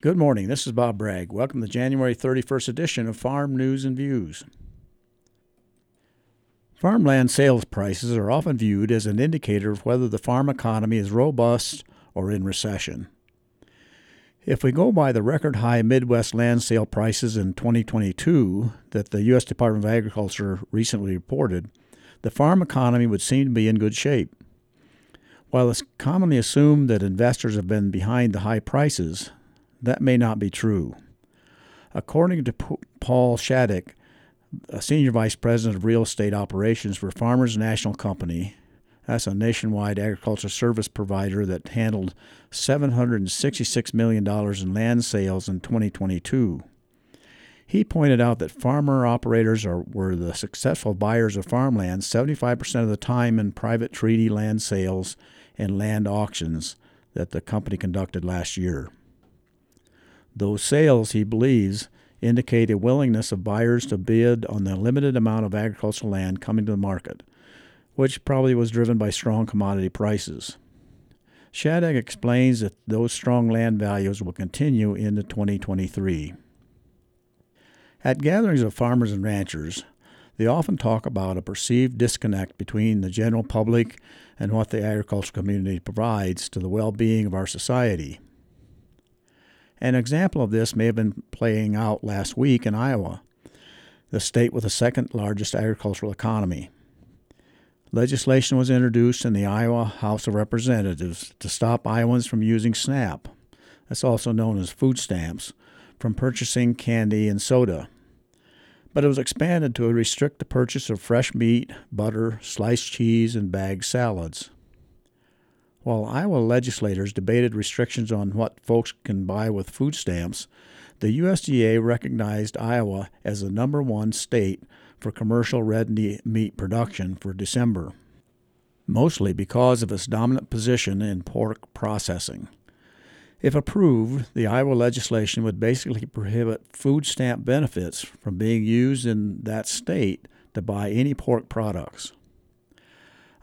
Good morning. This is Bob Bragg. Welcome to the January 31st edition of Farm News and Views. Farmland sales prices are often viewed as an indicator of whether the farm economy is robust or in recession. If we go by the record high Midwest land sale prices in 2022 that the U.S. Department of Agriculture recently reported, the farm economy would seem to be in good shape. While it's commonly assumed that investors have been behind the high prices, that may not be true. According to Paul Shattuck, a senior vice president of real estate operations for Farmers National Company, that's a nationwide agriculture service provider that handled $766 million in land sales in 2022. He pointed out that farmer operators are, were the successful buyers of farmland 75% of the time in private treaty land sales and land auctions that the company conducted last year. Those sales, he believes, indicate a willingness of buyers to bid on the limited amount of agricultural land coming to the market, which probably was driven by strong commodity prices. Shattuck explains that those strong land values will continue into 2023. At gatherings of farmers and ranchers, they often talk about a perceived disconnect between the general public and what the agricultural community provides to the well being of our society. An example of this may have been playing out last week in Iowa, the state with the second largest agricultural economy. Legislation was introduced in the Iowa House of Representatives to stop Iowans from using SNAP, that's also known as food stamps, from purchasing candy and soda. But it was expanded to restrict the purchase of fresh meat, butter, sliced cheese, and bagged salads. While Iowa legislators debated restrictions on what folks can buy with food stamps, the USDA recognized Iowa as the number one state for commercial red meat production for December, mostly because of its dominant position in pork processing. If approved, the Iowa legislation would basically prohibit food stamp benefits from being used in that state to buy any pork products.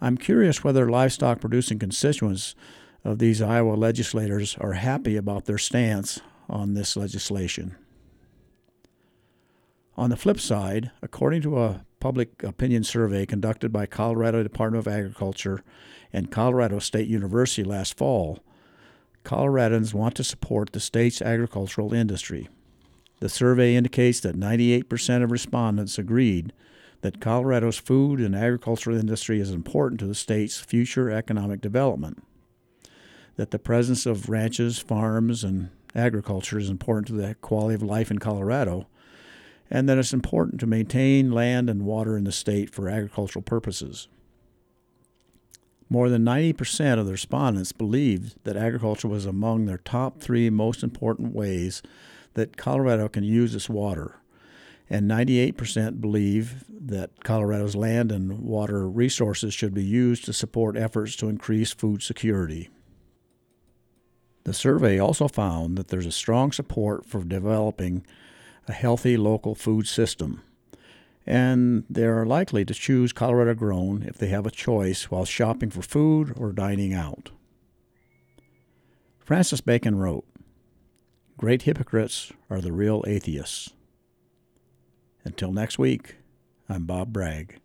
I'm curious whether livestock producing constituents of these Iowa legislators are happy about their stance on this legislation. On the flip side, according to a public opinion survey conducted by Colorado Department of Agriculture and Colorado State University last fall, Coloradans want to support the state's agricultural industry. The survey indicates that 98% of respondents agreed that Colorado's food and agricultural industry is important to the state's future economic development, that the presence of ranches, farms, and agriculture is important to the quality of life in Colorado, and that it's important to maintain land and water in the state for agricultural purposes. More than 90% of the respondents believed that agriculture was among their top three most important ways that Colorado can use its water and 98% believe that Colorado's land and water resources should be used to support efforts to increase food security. The survey also found that there's a strong support for developing a healthy local food system, and they are likely to choose Colorado grown if they have a choice while shopping for food or dining out. Francis Bacon wrote, Great hypocrites are the real atheists. Until next week, I'm Bob Bragg.